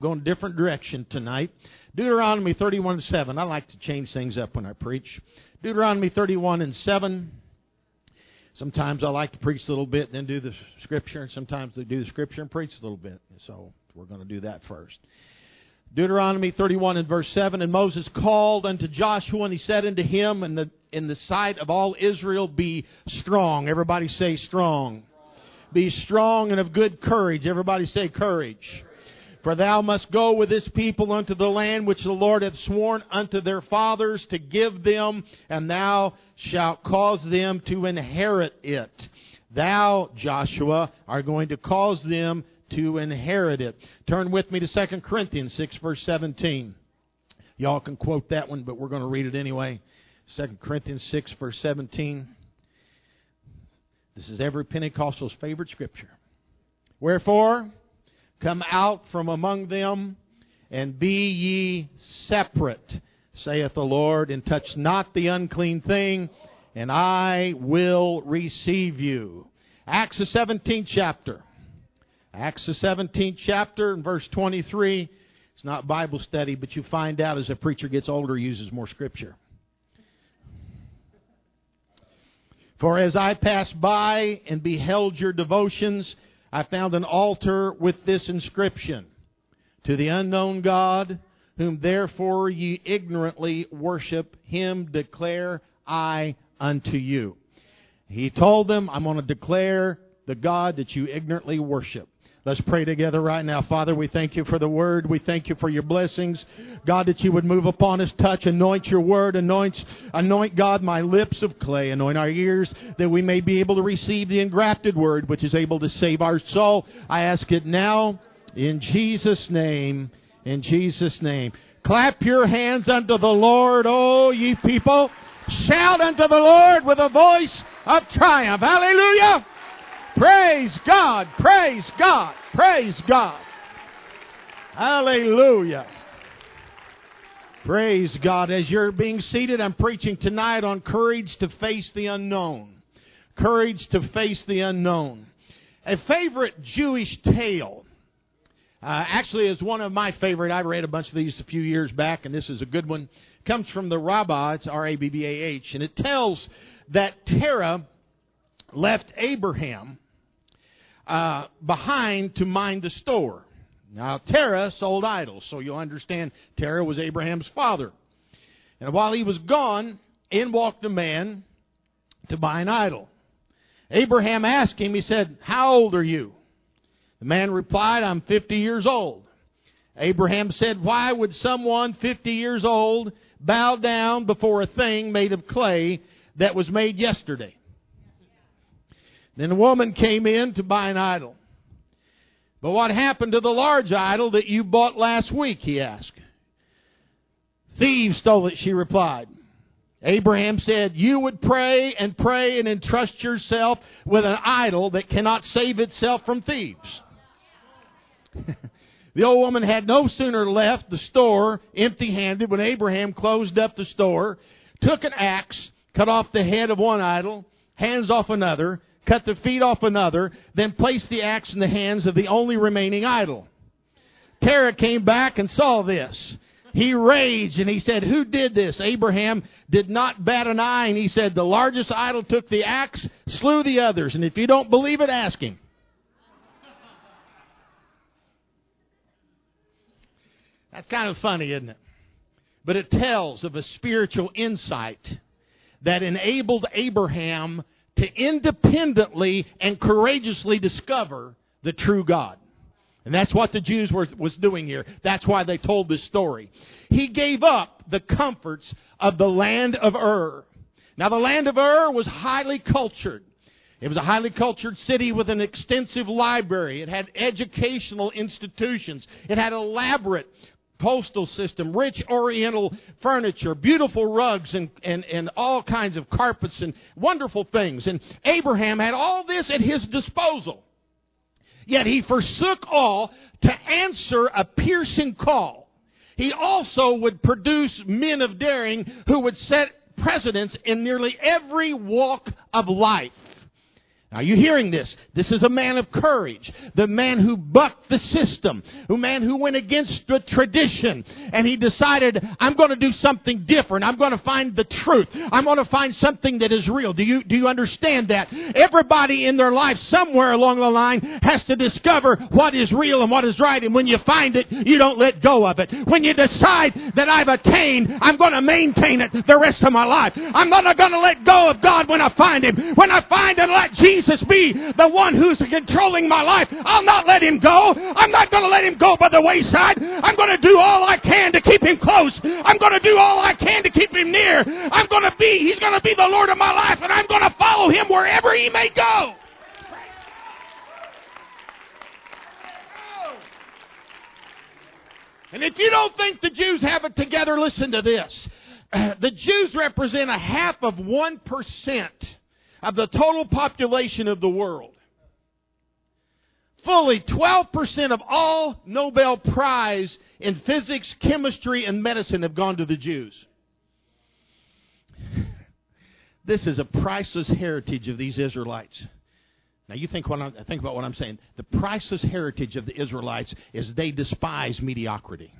going a different direction tonight. Deuteronomy 31 7. I like to change things up when I preach. Deuteronomy 31 and 7. Sometimes I like to preach a little bit then do the scripture, and sometimes they do the scripture and preach a little bit. So we're going to do that first. Deuteronomy 31 and verse 7 And Moses called unto Joshua, and he said unto him, In the, in the sight of all Israel, be strong. Everybody say strong. Be strong and of good courage. Everybody say courage. For thou must go with this people unto the land which the Lord hath sworn unto their fathers to give them, and thou shalt cause them to inherit it. Thou, Joshua, are going to cause them to inherit it. Turn with me to 2 Corinthians 6, verse 17. Y'all can quote that one, but we're going to read it anyway. 2 Corinthians 6, verse 17. This is every Pentecostal's favorite scripture. Wherefore, Come out from among them and be ye separate, saith the Lord, and touch not the unclean thing, and I will receive you. Acts the 17th chapter. Acts the 17th chapter and verse 23. It's not Bible study, but you find out as a preacher gets older, uses more scripture. For as I passed by and beheld your devotions, I found an altar with this inscription To the unknown God, whom therefore ye ignorantly worship, him declare I unto you. He told them, I'm going to declare the God that you ignorantly worship. Let's pray together right now. Father, we thank you for the word. We thank you for your blessings. God, that you would move upon us, touch, anoint your word, anoint, anoint God, my lips of clay, anoint our ears, that we may be able to receive the engrafted word, which is able to save our soul. I ask it now in Jesus' name. In Jesus' name. Clap your hands unto the Lord, O ye people. Shout unto the Lord with a voice of triumph. Hallelujah. Praise God. Praise God. Praise God. Hallelujah. Praise God. As you're being seated, I'm preaching tonight on courage to face the unknown. Courage to face the unknown. A favorite Jewish tale. Uh, actually, is one of my favorite. I read a bunch of these a few years back, and this is a good one. It comes from the Rabbah. It's R A B B A H, and it tells that Terah left Abraham uh, behind to mind the store. Now, Terah sold idols, so you'll understand Terah was Abraham's father. And while he was gone, in walked a man to buy an idol. Abraham asked him, he said, How old are you? The man replied, I'm 50 years old. Abraham said, Why would someone 50 years old bow down before a thing made of clay that was made yesterday? Then a woman came in to buy an idol. But what happened to the large idol that you bought last week? He asked. Thieves stole it, she replied. Abraham said, You would pray and pray and entrust yourself with an idol that cannot save itself from thieves. the old woman had no sooner left the store empty handed when Abraham closed up the store, took an axe, cut off the head of one idol, hands off another, cut the feet off another, then placed the axe in the hands of the only remaining idol. Terah came back and saw this. He raged and he said, Who did this? Abraham did not bat an eye and he said, The largest idol took the axe, slew the others. And if you don't believe it, ask him. That's kind of funny, isn't it? But it tells of a spiritual insight that enabled Abraham to independently and courageously discover the true God. And that's what the Jews were was doing here. That's why they told this story. He gave up the comforts of the land of Ur. Now the land of Ur was highly cultured. It was a highly cultured city with an extensive library. It had educational institutions. It had elaborate postal system, rich oriental furniture, beautiful rugs, and, and, and all kinds of carpets and wonderful things. And Abraham had all this at his disposal. Yet he forsook all to answer a piercing call. He also would produce men of daring who would set precedents in nearly every walk of life. Are you hearing this? This is a man of courage. The man who bucked the system. The man who went against the tradition. And he decided, I'm going to do something different. I'm going to find the truth. I'm going to find something that is real. Do you, do you understand that? Everybody in their life somewhere along the line has to discover what is real and what is right. And when you find it, you don't let go of it. When you decide that I've attained, I'm going to maintain it the rest of my life. I'm not going to let go of God when I find Him. When I find and let Jesus Jesus be the one who's controlling my life. I'll not let him go. I'm not going to let him go by the wayside. I'm going to do all I can to keep him close. I'm going to do all I can to keep him near. I'm going to be, he's going to be the Lord of my life, and I'm going to follow him wherever he may go. And if you don't think the Jews have it together, listen to this. Uh, the Jews represent a half of 1% of the total population of the world. Fully 12% of all Nobel Prize in physics, chemistry, and medicine have gone to the Jews. This is a priceless heritage of these Israelites. Now you think, what I'm, think about what I'm saying. The priceless heritage of the Israelites is they despise mediocrity.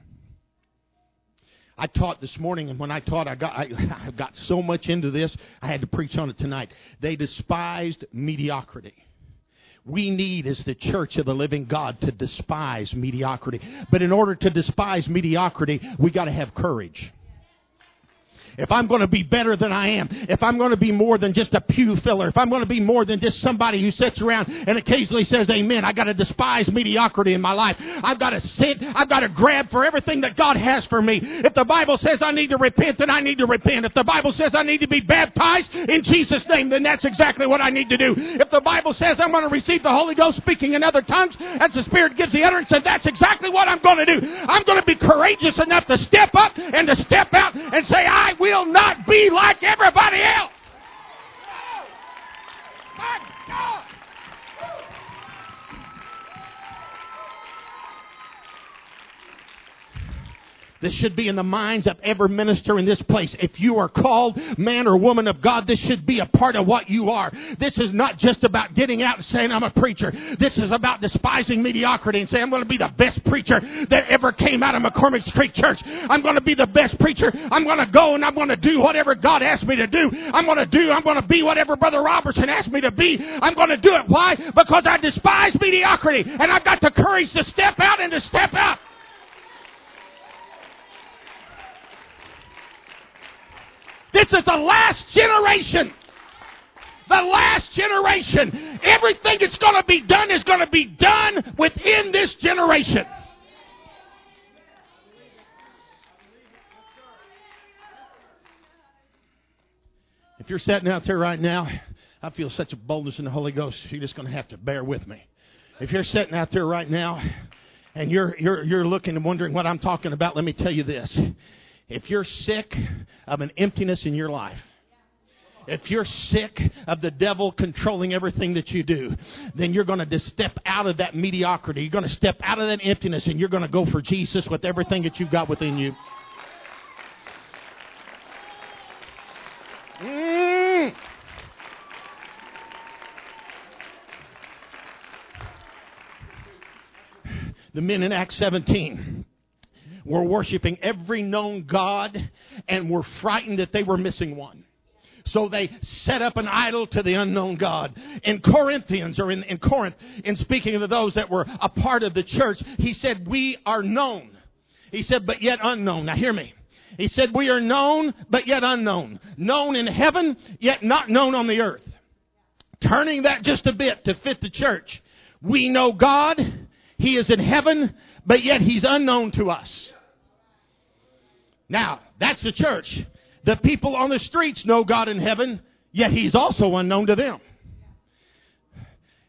I taught this morning, and when I taught, I got I, I got so much into this, I had to preach on it tonight. They despised mediocrity. We need, as the church of the living God, to despise mediocrity. But in order to despise mediocrity, we got to have courage if I'm going to be better than I am, if I'm going to be more than just a pew filler, if I'm going to be more than just somebody who sits around and occasionally says amen, I got to despise mediocrity in my life. I've got to sit, I've got to grab for everything that God has for me. If the Bible says I need to repent, then I need to repent. If the Bible says I need to be baptized in Jesus' name, then that's exactly what I need to do. If the Bible says I'm going to receive the Holy Ghost speaking in other tongues as the Spirit gives the utterance, then that's exactly what I'm going to do. I'm going to be courageous enough to step up and to step out and say, I will will not be like everybody else. My God. This should be in the minds of every minister in this place. If you are called man or woman of God, this should be a part of what you are. This is not just about getting out and saying, I'm a preacher. This is about despising mediocrity and saying, I'm going to be the best preacher that ever came out of McCormick's Creek Church. I'm going to be the best preacher. I'm going to go and I'm going to do whatever God asked me to do. I'm going to do, I'm going to be whatever Brother Robertson asked me to be. I'm going to do it. Why? Because I despise mediocrity and I've got the courage to step out and to step out. This is the last generation. The last generation. Everything that's going to be done is going to be done within this generation. If you're sitting out there right now, I feel such a boldness in the Holy Ghost. You're just going to have to bear with me. If you're sitting out there right now and you're, you're, you're looking and wondering what I'm talking about, let me tell you this. If you're sick of an emptiness in your life, if you're sick of the devil controlling everything that you do, then you're going to step out of that mediocrity. You're going to step out of that emptiness and you're going to go for Jesus with everything that you've got within you. Mm. The men in Acts 17 were worshiping every known God and were frightened that they were missing one. So they set up an idol to the unknown God. In Corinthians, or in, in Corinth, in speaking to those that were a part of the church, he said, We are known. He said, but yet unknown. Now hear me. He said, We are known, but yet unknown. Known in heaven, yet not known on the earth. Turning that just a bit to fit the church. We know God. He is in heaven, but yet He's unknown to us. Now, that's the church. The people on the streets know God in heaven, yet He's also unknown to them.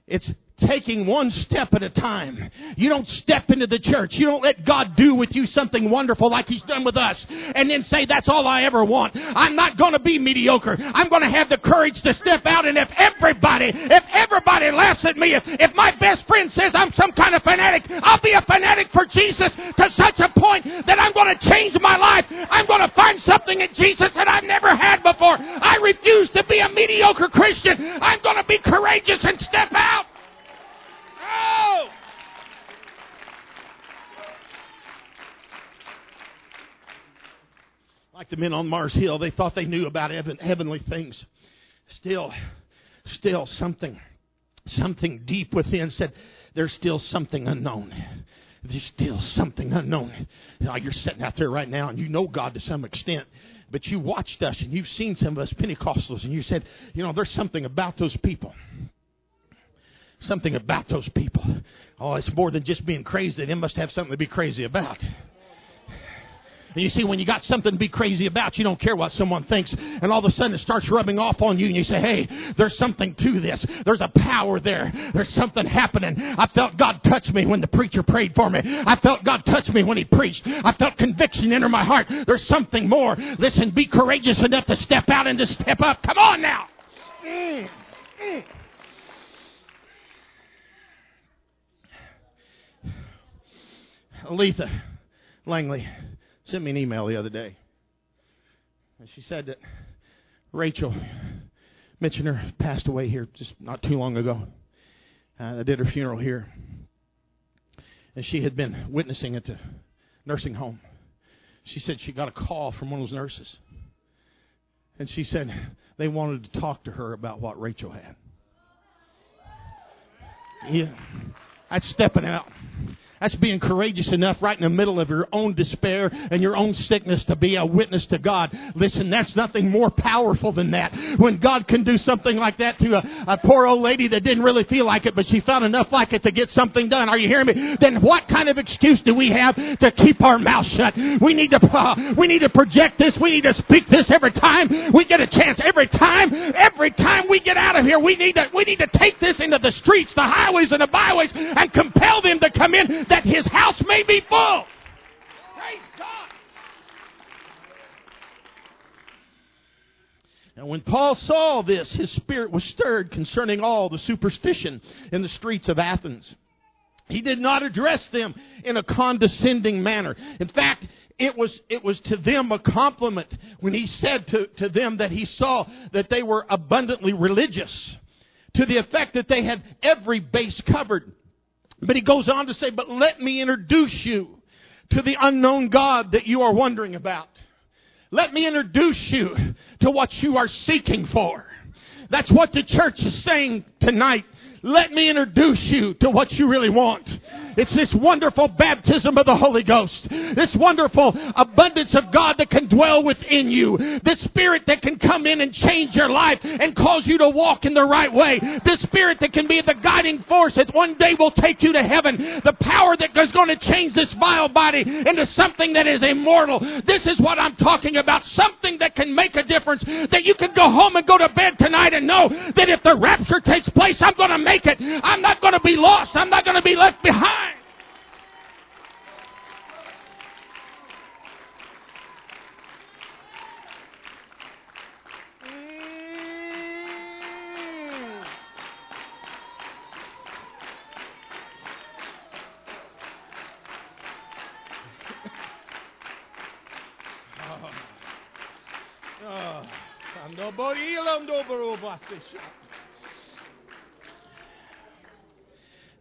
It's taking one step at a time. You don't step into the church. You don't let God do with you something wonderful like He's done with us and then say, that's all I ever want. I'm not going to be mediocre. I'm going to have the courage to step out and if everybody, if everybody laughs at me, if, if my best friend says I'm some kind of fanatic, I'll be a fanatic for Jesus to such a point that I'm going to change my life. I'm going to find something in Jesus that I've never had before. I refuse to be a mediocre Christian. I'm going to be courageous and step out. Like the men on Mars Hill, they thought they knew about heavenly things. Still, still something, something deep within said, there's still something unknown. There's still something unknown. Now, you're sitting out there right now and you know God to some extent, but you watched us and you've seen some of us Pentecostals and you said, you know, there's something about those people something about those people. Oh, it's more than just being crazy. They must have something to be crazy about. And you see, when you got something to be crazy about, you don't care what someone thinks. And all of a sudden it starts rubbing off on you and you say, hey, there's something to this. There's a power there. There's something happening. I felt God touch me when the preacher prayed for me. I felt God touch me when he preached. I felt conviction enter my heart. There's something more. Listen, be courageous enough to step out and to step up. Come on now. Aletha Langley sent me an email the other day. And she said that Rachel Mitchener passed away here just not too long ago. Uh, I did her funeral here. And she had been witnessing at the nursing home. She said she got a call from one of those nurses. And she said they wanted to talk to her about what Rachel had. Yeah. That's stepping out. That's being courageous enough right in the middle of your own despair and your own sickness to be a witness to God. Listen, that's nothing more powerful than that. When God can do something like that to a, a poor old lady that didn't really feel like it, but she felt enough like it to get something done. Are you hearing me? Then what kind of excuse do we have to keep our mouth shut? We need to, uh, we need to project this. We need to speak this every time we get a chance. Every time, every time we get out of here, we need to, we need to take this into the streets, the highways, and the byways and compel them to come in that his house may be full. Praise God. And when Paul saw this, his spirit was stirred concerning all the superstition in the streets of Athens. He did not address them in a condescending manner. In fact, it was, it was to them a compliment when he said to, to them that he saw that they were abundantly religious to the effect that they had every base covered. But he goes on to say, but let me introduce you to the unknown God that you are wondering about. Let me introduce you to what you are seeking for. That's what the church is saying tonight. Let me introduce you to what you really want. It's this wonderful baptism of the Holy Ghost. This wonderful abundance of God that can dwell within you. This spirit that can come in and change your life and cause you to walk in the right way. This spirit that can be the guiding force that one day will take you to heaven. The power that is going to change this vile body into something that is immortal. This is what I'm talking about. Something that can make a difference. That you can go home and go to bed tonight and know that if the rapture takes place, I'm going to make it. I'm not going to be lost. I'm not going to be left behind.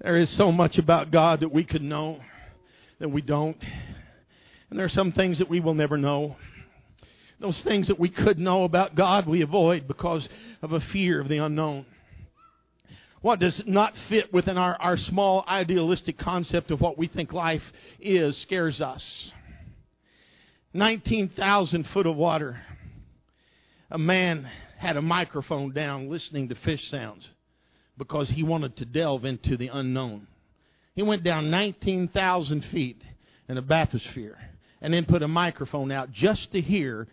There is so much about God that we could know that we don't. And there are some things that we will never know. Those things that we could know about God, we avoid because of a fear of the unknown. What does not fit within our, our small idealistic concept of what we think life is scares us. 19,000 foot of water. A man had a microphone down listening to fish sounds because he wanted to delve into the unknown. He went down 19,000 feet in a bathysphere and then put a microphone out just to hear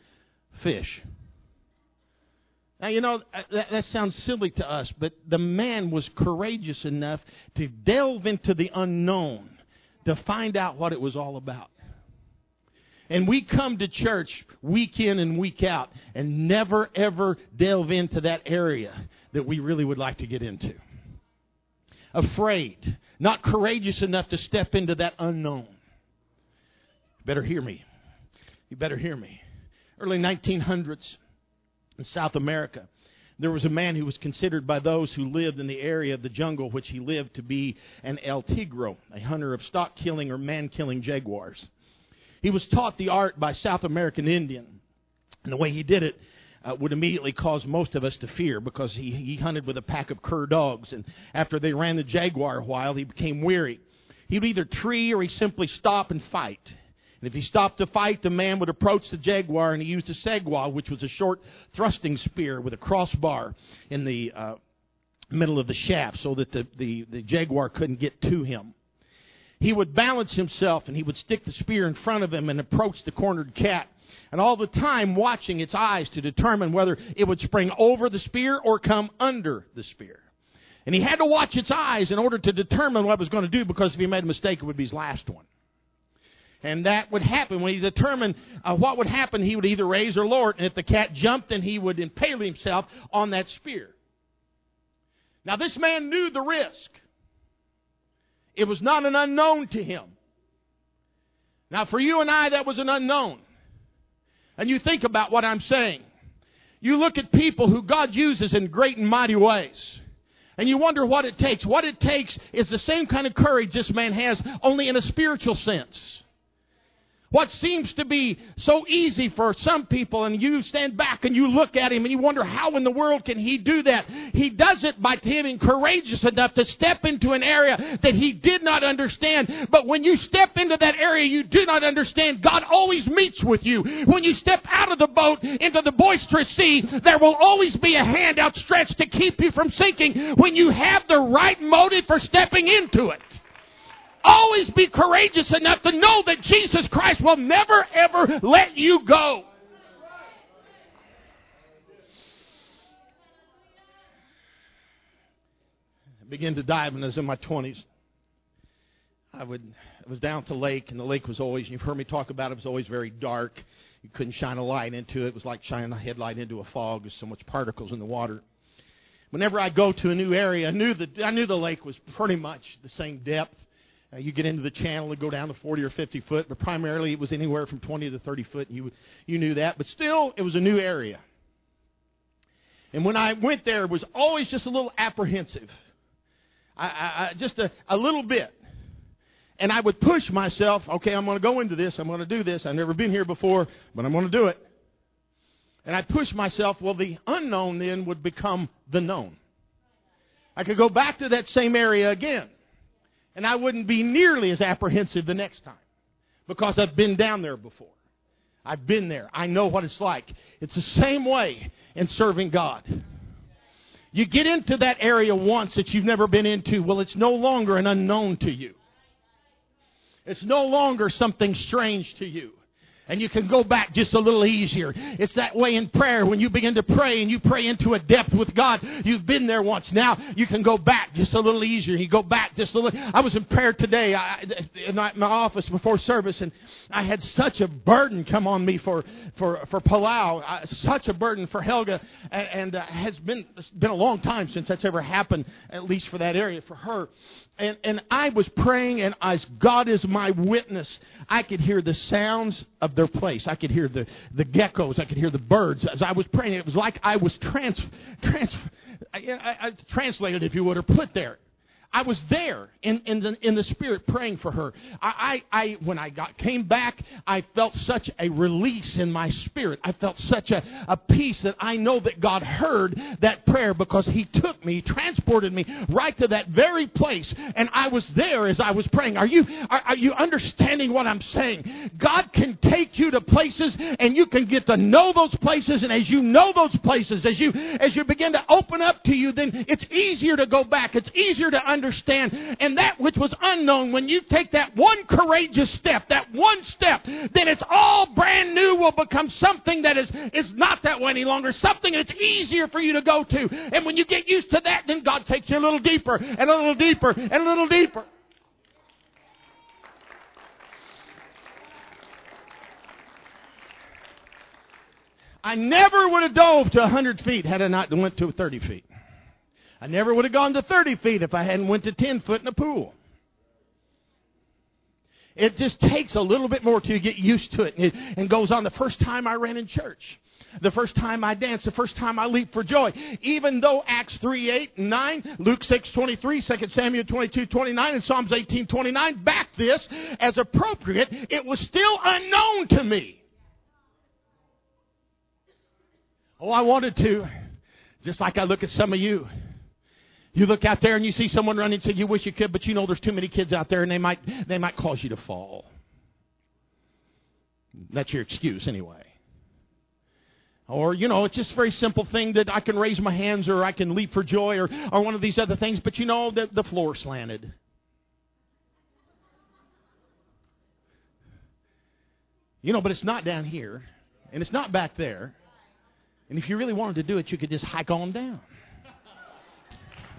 fish. Now, you know, that, that sounds silly to us, but the man was courageous enough to delve into the unknown to find out what it was all about. And we come to church week in and week out and never ever delve into that area that we really would like to get into. Afraid, not courageous enough to step into that unknown. You better hear me. You better hear me. Early 1900s in South America, there was a man who was considered by those who lived in the area of the jungle which he lived to be an El Tigro, a hunter of stock killing or man killing jaguars. He was taught the art by South American Indian. And the way he did it uh, would immediately cause most of us to fear because he, he hunted with a pack of cur dogs. And after they ran the jaguar a while, he became weary. He would either tree or he simply stop and fight. And if he stopped to fight, the man would approach the jaguar and he used a segwa, which was a short thrusting spear with a crossbar in the uh, middle of the shaft so that the, the, the jaguar couldn't get to him he would balance himself and he would stick the spear in front of him and approach the cornered cat. And all the time watching its eyes to determine whether it would spring over the spear or come under the spear. And he had to watch its eyes in order to determine what it was going to do because if he made a mistake, it would be his last one. And that would happen. When he determined uh, what would happen, he would either raise or lower it. And if the cat jumped, then he would impale himself on that spear. Now, this man knew the risk. It was not an unknown to him. Now, for you and I, that was an unknown. And you think about what I'm saying. You look at people who God uses in great and mighty ways. And you wonder what it takes. What it takes is the same kind of courage this man has, only in a spiritual sense. What seems to be so easy for some people, and you stand back and you look at him and you wonder how in the world can he do that? He does it by being courageous enough to step into an area that he did not understand. But when you step into that area you do not understand, God always meets with you. When you step out of the boat into the boisterous sea, there will always be a hand outstretched to keep you from sinking when you have the right motive for stepping into it always be courageous enough to know that Jesus Christ will never ever let you go. I began to dive when I was in my 20s. I would I was down to lake, and the lake was always, you've heard me talk about it, it was always very dark. You couldn't shine a light into it. It was like shining a headlight into a fog. There's so much particles in the water. Whenever I go to a new area, I knew the I knew the lake was pretty much the same depth. Uh, you get into the channel and go down to 40 or 50 foot, but primarily it was anywhere from 20 to 30 foot, and you, you knew that. But still, it was a new area. And when I went there, it was always just a little apprehensive. I, I, I just a, a little bit. And I would push myself, okay, I'm going to go into this, I'm going to do this. I've never been here before, but I'm going to do it. And I push myself, well, the unknown then would become the known. I could go back to that same area again. And I wouldn't be nearly as apprehensive the next time because I've been down there before. I've been there. I know what it's like. It's the same way in serving God. You get into that area once that you've never been into, well, it's no longer an unknown to you. It's no longer something strange to you and you can go back just a little easier. It's that way in prayer. When you begin to pray and you pray into a depth with God, you've been there once. Now you can go back just a little easier. You go back just a little. I was in prayer today I, in my office before service, and I had such a burden come on me for for for Palau, I, such a burden for Helga, and, and uh, has been been a long time since that's ever happened, at least for that area for her. And and I was praying, and as God is my witness, I could hear the sounds of their place. I could hear the, the geckos. I could hear the birds. As I was praying, it was like I was trans, trans, I, I, I, translated, if you would, or put there. I was there in, in, the, in the spirit praying for her. I, I, I, when I got, came back, I felt such a release in my spirit. I felt such a, a peace that I know that God heard that prayer because He took me, transported me right to that very place. And I was there as I was praying. Are you, are, are you understanding what I'm saying? God can take you to places and you can get to know those places. And as you know those places, as you, as you begin to open up to you, then it's easier to go back. It's easier to understand understand. And that which was unknown, when you take that one courageous step, that one step, then it's all brand new will become something that is, is not that way any longer. Something that's easier for you to go to. And when you get used to that, then God takes you a little deeper and a little deeper and a little deeper. I never would have dove to 100 feet had I not went to 30 feet. I never would have gone to 30 feet if I hadn't went to 10 foot in a pool. It just takes a little bit more to get used to it and, it and goes on. The first time I ran in church, the first time I danced, the first time I leaped for joy. Even though Acts 3, 8, 9, Luke 6, 23, 2 Samuel 22, 29, and Psalms 18, 29 back this as appropriate, it was still unknown to me. Oh, I wanted to. Just like I look at some of you. You look out there and you see someone running and say you wish you could, but you know there's too many kids out there and they might they might cause you to fall. That's your excuse anyway. Or, you know, it's just a very simple thing that I can raise my hands or I can leap for joy or, or one of these other things, but you know the, the floor slanted. You know, but it's not down here and it's not back there. And if you really wanted to do it, you could just hike on down.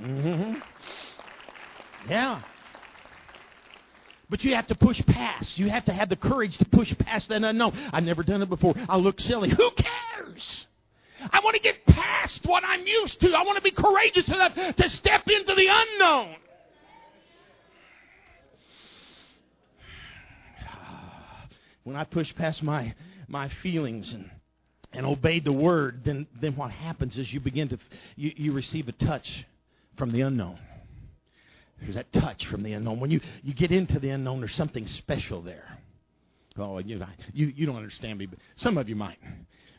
Mm-hmm. Yeah. But you have to push past. You have to have the courage to push past that unknown. I've never done it before. I look silly. Who cares? I want to get past what I'm used to. I want to be courageous enough to step into the unknown. When I push past my my feelings and and obeyed the word, then, then what happens is you begin to, you, you receive a touch from the unknown. There's that touch from the unknown. When you, you get into the unknown, there's something special there. Oh, you, you, you don't understand me, but some of you might.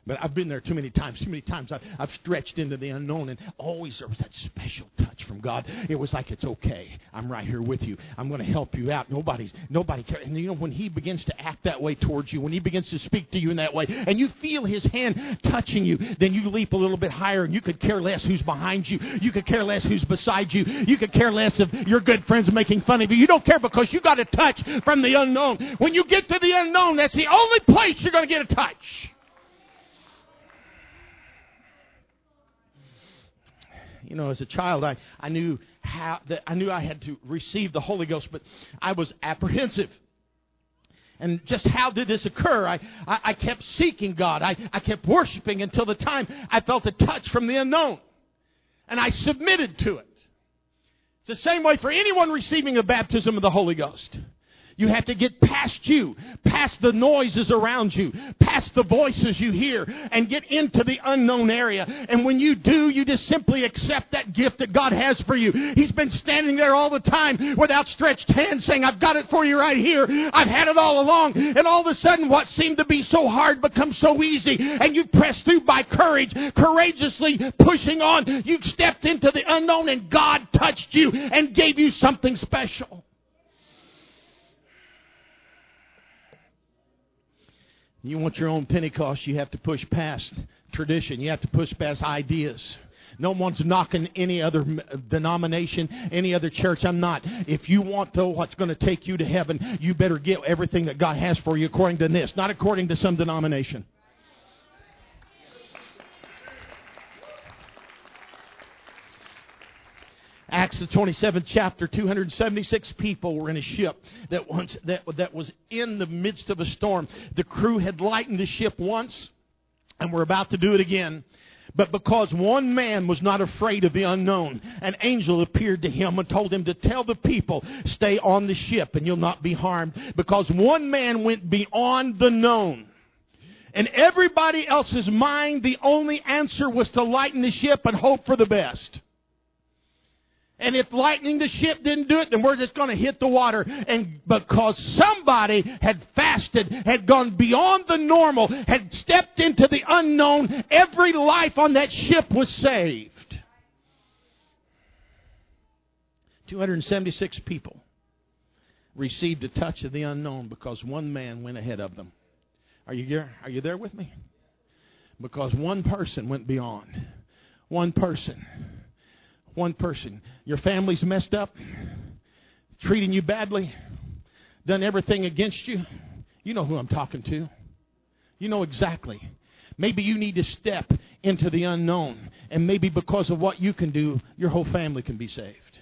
But I've been there too many times. Too many times I've, I've stretched into the unknown, and always there was that special touch from God. It was like it's okay. I'm right here with you. I'm going to help you out. Nobody's nobody cares. And you know when He begins to act that way towards you, when He begins to speak to you in that way, and you feel His hand touching you, then you leap a little bit higher, and you could care less who's behind you. You could care less who's beside you. You could care less if your good friends are making fun of you. You don't care because you got a touch from the unknown. When you get to the unknown, that's the only place you're going to get a touch. You know, as a child, I, I knew how that I knew I had to receive the Holy Ghost, but I was apprehensive. And just how did this occur? I, I, I kept seeking God. I, I kept worshiping until the time I felt a touch from the unknown. And I submitted to it. It's the same way for anyone receiving the baptism of the Holy Ghost. You have to get past you, past the noises around you, past the voices you hear, and get into the unknown area. And when you do, you just simply accept that gift that God has for you. He's been standing there all the time with outstretched hands saying, I've got it for you right here. I've had it all along. And all of a sudden, what seemed to be so hard becomes so easy. And you press through by courage, courageously pushing on. You stepped into the unknown and God touched you and gave you something special. You want your own Pentecost, you have to push past tradition. You have to push past ideas. No one's knocking any other denomination, any other church. I'm not. If you want to, what's going to take you to heaven, you better get everything that God has for you according to this, not according to some denomination. Acts the 27th chapter, 276 people were in a ship that once that, that was in the midst of a storm. The crew had lightened the ship once and were about to do it again. But because one man was not afraid of the unknown, an angel appeared to him and told him to tell the people, stay on the ship and you'll not be harmed. Because one man went beyond the known. In everybody else's mind, the only answer was to lighten the ship and hope for the best. And if lightning the ship didn't do it, then we're just going to hit the water. And because somebody had fasted, had gone beyond the normal, had stepped into the unknown, every life on that ship was saved. 276 people received a touch of the unknown because one man went ahead of them. Are you there? Are you there with me? Because one person went beyond. One person one person. Your family's messed up, treating you badly, done everything against you. You know who I'm talking to. You know exactly. Maybe you need to step into the unknown. And maybe because of what you can do, your whole family can be saved.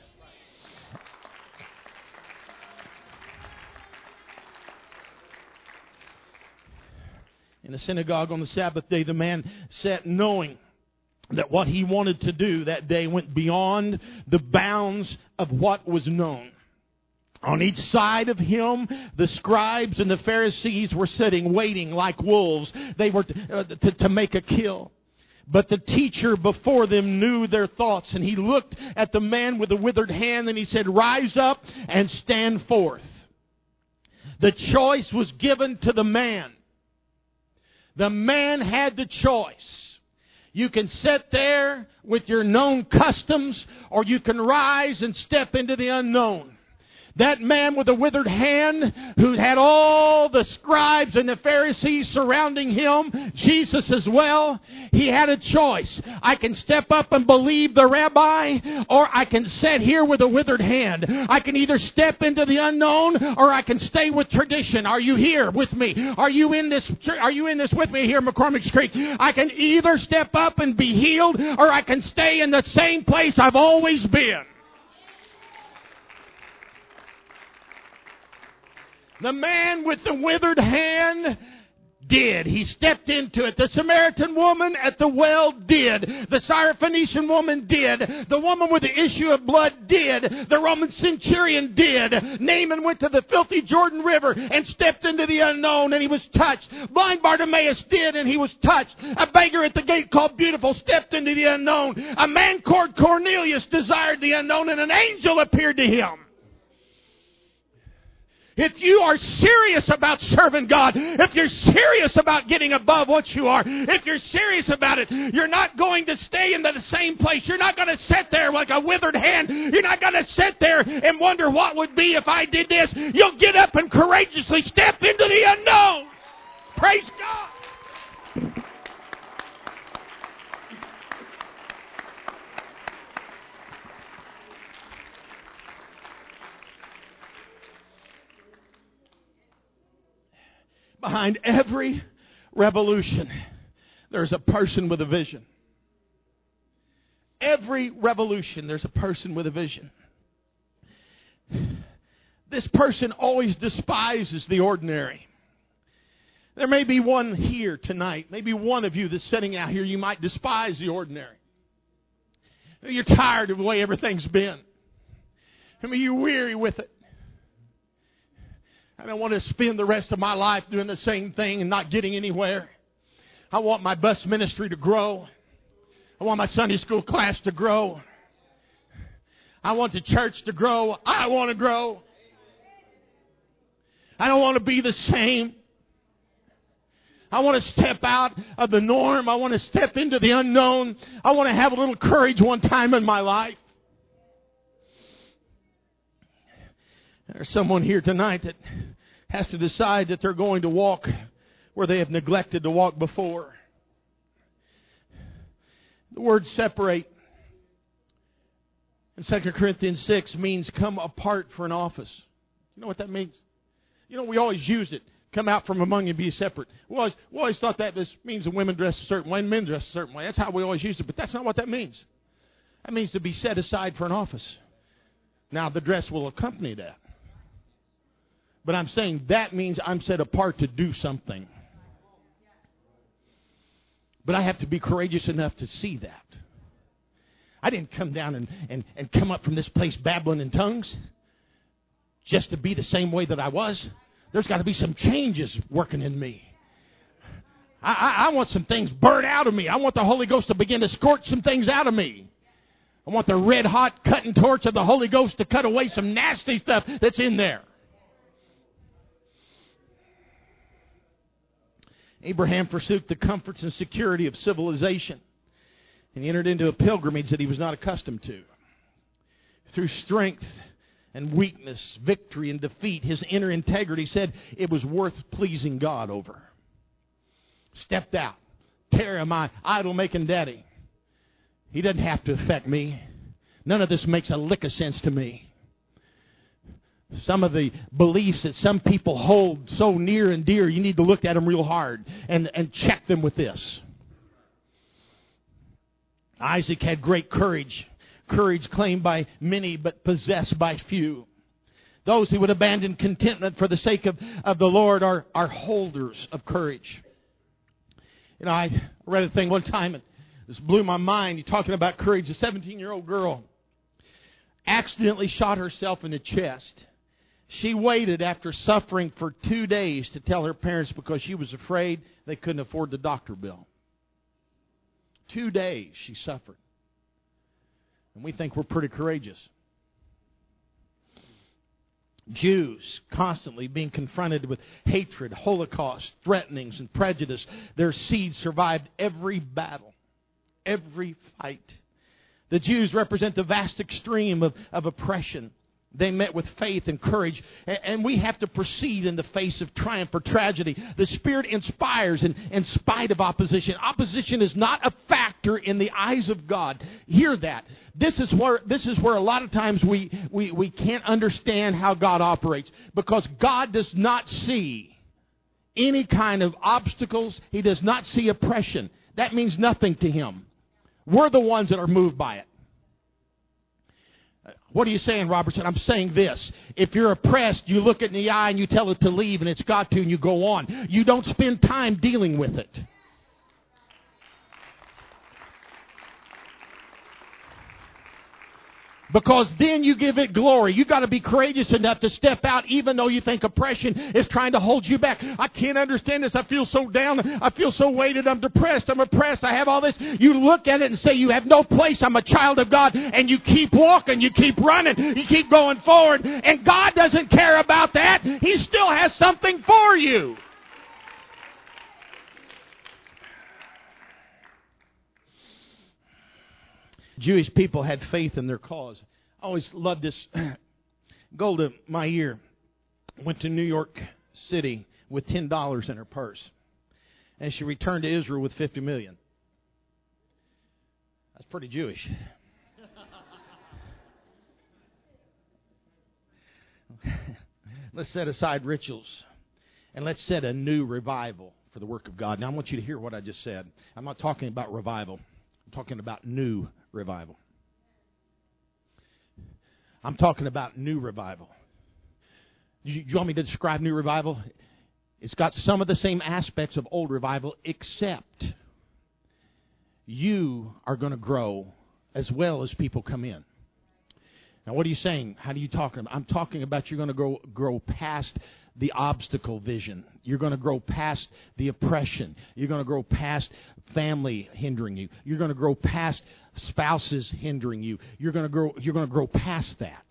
In the synagogue on the Sabbath day, the man sat knowing that what he wanted to do that day went beyond the bounds of what was known. On each side of him, the scribes and the Pharisees were sitting, waiting like wolves. They were to, uh, to, to make a kill. But the teacher before them knew their thoughts, and he looked at the man with the withered hand and he said, Rise up and stand forth. The choice was given to the man. The man had the choice. You can sit there with your known customs, or you can rise and step into the unknown. That man with the withered hand who had all the scribes and the Pharisees surrounding him, Jesus as well, he had a choice. I can step up and believe the rabbi, or I can sit here with a withered hand. I can either step into the unknown, or I can stay with tradition. Are you here with me? Are you in this, are you in this with me here, McCormick's Creek? I can either step up and be healed, or I can stay in the same place I've always been. The man with the withered hand did. He stepped into it. The Samaritan woman at the well did. The Syrophoenician woman did. The woman with the issue of blood did. The Roman centurion did. Naaman went to the filthy Jordan River and stepped into the unknown and he was touched. Blind Bartimaeus did and he was touched. A beggar at the gate called Beautiful stepped into the unknown. A man called Cornelius desired the unknown and an angel appeared to him. If you are serious about serving God, if you're serious about getting above what you are, if you're serious about it, you're not going to stay in the same place. You're not going to sit there like a withered hand. You're not going to sit there and wonder what would be if I did this. You'll get up and courageously step into the unknown. Praise God. Behind every revolution, there's a person with a vision. Every revolution, there's a person with a vision. This person always despises the ordinary. There may be one here tonight, maybe one of you that's sitting out here, you might despise the ordinary. You're tired of the way everything's been. I mean, you're weary with it. I don't want to spend the rest of my life doing the same thing and not getting anywhere. I want my bus ministry to grow. I want my Sunday school class to grow. I want the church to grow. I want to grow. I don't want to be the same. I want to step out of the norm. I want to step into the unknown. I want to have a little courage one time in my life. There's someone here tonight that has to decide that they're going to walk where they have neglected to walk before. The word separate in 2 Corinthians 6 means come apart for an office. You know what that means? You know, we always use it. Come out from among and be separate. We always, we always thought that this means that women dress a certain way and men dress a certain way. That's how we always used it, but that's not what that means. That means to be set aside for an office. Now, the dress will accompany that. But I'm saying that means I'm set apart to do something. But I have to be courageous enough to see that. I didn't come down and, and, and come up from this place babbling in tongues just to be the same way that I was. There's got to be some changes working in me. I, I, I want some things burned out of me. I want the Holy Ghost to begin to scorch some things out of me. I want the red hot cutting torch of the Holy Ghost to cut away some nasty stuff that's in there. Abraham forsook the comforts and security of civilization and he entered into a pilgrimage that he was not accustomed to. Through strength and weakness, victory and defeat, his inner integrity said it was worth pleasing God over. Stepped out. Terah, my idol making daddy. He doesn't have to affect me. None of this makes a lick of sense to me. Some of the beliefs that some people hold so near and dear, you need to look at them real hard and, and check them with this. Isaac had great courage, courage claimed by many but possessed by few. Those who would abandon contentment for the sake of, of the Lord are, are holders of courage. You know, I read a thing one time and this blew my mind. You're talking about courage. A 17 year old girl accidentally shot herself in the chest. She waited after suffering for two days to tell her parents because she was afraid they couldn't afford the doctor bill. Two days she suffered. And we think we're pretty courageous. Jews constantly being confronted with hatred, holocaust, threatenings, and prejudice. Their seed survived every battle, every fight. The Jews represent the vast extreme of, of oppression they met with faith and courage, and we have to proceed in the face of triumph or tragedy. The Spirit inspires in, in spite of opposition. Opposition is not a factor in the eyes of God. Hear that. This is where, this is where a lot of times we, we, we can't understand how God operates because God does not see any kind of obstacles, He does not see oppression. That means nothing to Him. We're the ones that are moved by it. What are you saying, Robertson? I'm saying this. If you're oppressed, you look it in the eye and you tell it to leave and it's got to and you go on. You don't spend time dealing with it. Because then you give it glory. You've got to be courageous enough to step out even though you think oppression is trying to hold you back. I can't understand this. I feel so down. I feel so weighted. I'm depressed. I'm oppressed. I have all this. You look at it and say you have no place. I'm a child of God and you keep walking. You keep running. You keep going forward and God doesn't care about that. He still has something for you. Jewish people had faith in their cause. I always loved this. Golda Meir went to New York City with ten dollars in her purse, and she returned to Israel with fifty million. That's pretty Jewish. let's set aside rituals and let's set a new revival for the work of God. Now, I want you to hear what I just said. I'm not talking about revival, I'm talking about new revival. I'm talking about new revival. You, you want me to describe new revival? It's got some of the same aspects of old revival, except you are going to grow as well as people come in. Now, what are you saying? How do you talk? I'm talking about you're going to grow, grow past the obstacle vision. You're going to grow past the oppression. You're going to grow past family hindering you. You're going to grow past spouses hindering you. You're going to grow, you're going to grow past that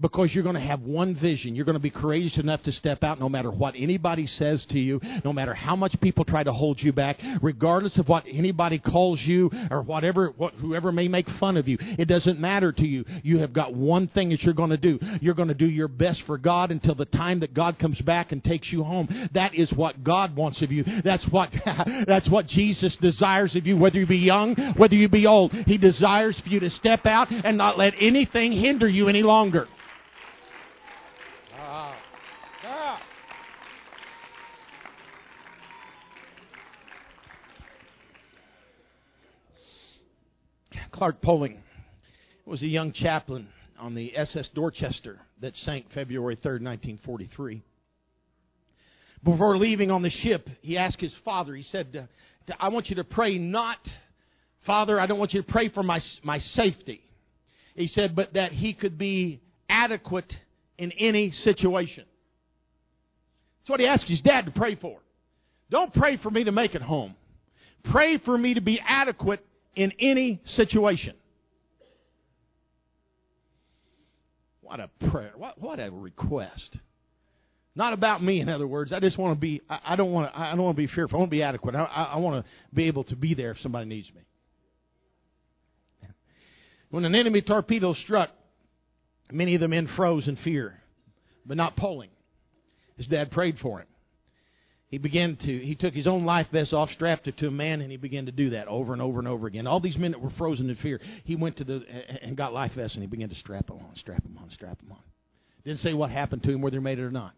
because you're going to have one vision. You're going to be courageous enough to step out no matter what anybody says to you, no matter how much people try to hold you back, regardless of what anybody calls you or whatever, what, whoever may make fun of you. It doesn't matter to you. You have got one thing that you're going to do. You're going to do your best for God until the time that God comes back and takes you home. That is what God wants of you. That's what, that's what Jesus desires of you, whether you be young, whether you be old. He desires for you to step out and not let anything hinder you any longer. Clark Poling was a young chaplain on the SS Dorchester that sank February 3rd, 1943. Before leaving on the ship, he asked his father, he said, I want you to pray not, Father, I don't want you to pray for my, my safety. He said, but that he could be adequate in any situation. That's what he asked his dad to pray for. Don't pray for me to make it home. Pray for me to be adequate in any situation. What a prayer. What, what a request. Not about me, in other words. I just want to be, I, I don't want to, I don't want to be fearful. I want to be adequate. I, I, I want to be able to be there if somebody needs me. When an enemy torpedo struck, many of the men froze in fear, but not Poling. His dad prayed for him. He began to he took his own life vest off strapped it to a man and he began to do that over and over and over again. All these men that were frozen in fear he went to the and got life vests and he began to strap them on strap them on strap them on. Didn't say what happened to him whether he made it or not.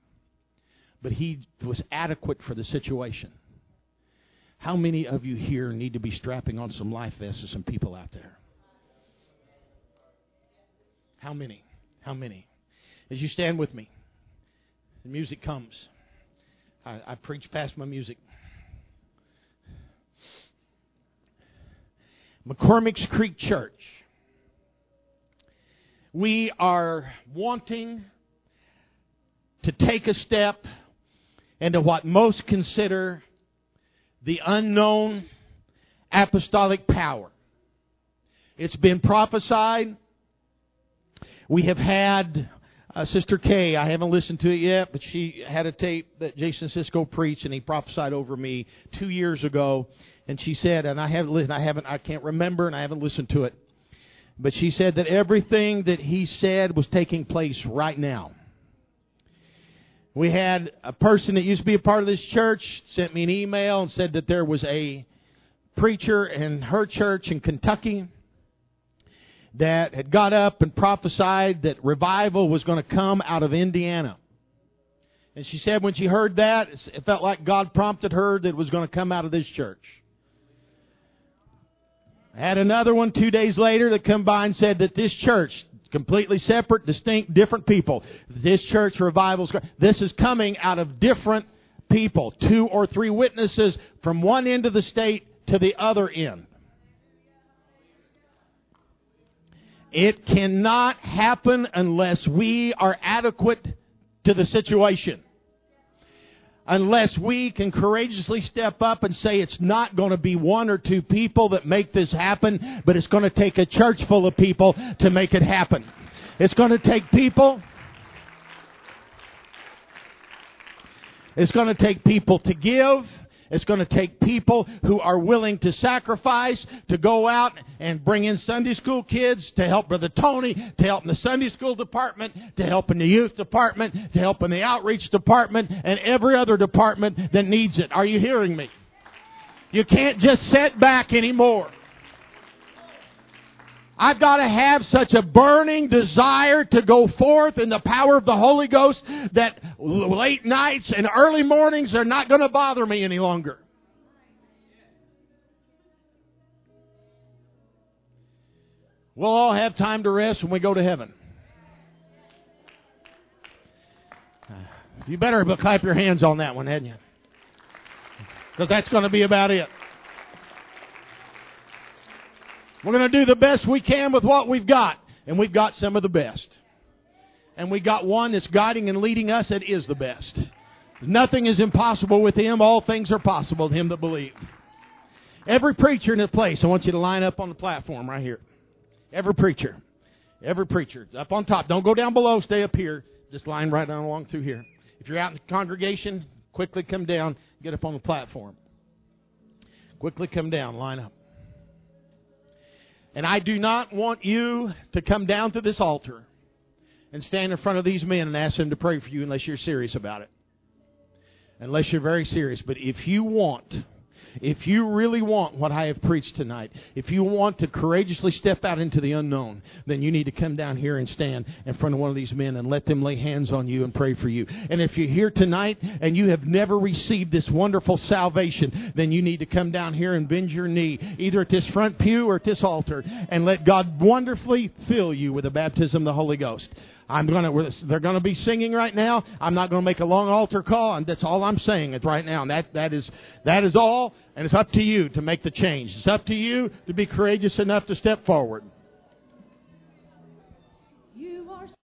But he was adequate for the situation. How many of you here need to be strapping on some life vests to some people out there? How many? How many? As you stand with me the music comes I, I preach past my music. McCormick's Creek Church. We are wanting to take a step into what most consider the unknown apostolic power. It's been prophesied. We have had uh, Sister Kay, I haven't listened to it yet, but she had a tape that Jason Cisco preached, and he prophesied over me two years ago. And she said, and I haven't listened, I haven't, I can't remember, and I haven't listened to it. But she said that everything that he said was taking place right now. We had a person that used to be a part of this church sent me an email and said that there was a preacher in her church in Kentucky that had got up and prophesied that revival was going to come out of Indiana. And she said when she heard that, it felt like God prompted her that it was going to come out of this church. I had another one two days later that come by and said that this church, completely separate, distinct, different people, this church revival, this is coming out of different people. Two or three witnesses from one end of the state to the other end. It cannot happen unless we are adequate to the situation. Unless we can courageously step up and say it's not going to be one or two people that make this happen, but it's going to take a church full of people to make it happen. It's going to take people. It's going to take people to give. It's going to take people who are willing to sacrifice, to go out and bring in Sunday school kids, to help Brother Tony, to help in the Sunday school department, to help in the youth department, to help in the outreach department, and every other department that needs it. Are you hearing me? You can't just sit back anymore. I've got to have such a burning desire to go forth in the power of the Holy Ghost that late nights and early mornings are not going to bother me any longer. We'll all have time to rest when we go to heaven. You better clap your hands on that one, hadn't you? Because that's going to be about it. We're going to do the best we can with what we've got. And we've got some of the best. And we got one that's guiding and leading us that is the best. Nothing is impossible with him. All things are possible to him that believe. Every preacher in the place, I want you to line up on the platform right here. Every preacher. Every preacher. Up on top. Don't go down below. Stay up here. Just line right along through here. If you're out in the congregation, quickly come down. Get up on the platform. Quickly come down. Line up. And I do not want you to come down to this altar and stand in front of these men and ask them to pray for you unless you're serious about it. Unless you're very serious. But if you want if you really want what I have preached tonight, if you want to courageously step out into the unknown, then you need to come down here and stand in front of one of these men and let them lay hands on you and pray for you. And if you're here tonight and you have never received this wonderful salvation, then you need to come down here and bend your knee, either at this front pew or at this altar, and let God wonderfully fill you with the baptism of the Holy Ghost. I'm gonna. They're gonna be singing right now. I'm not gonna make a long altar call, and that's all I'm saying right now. And that that is that is all. And it's up to you to make the change. It's up to you to be courageous enough to step forward.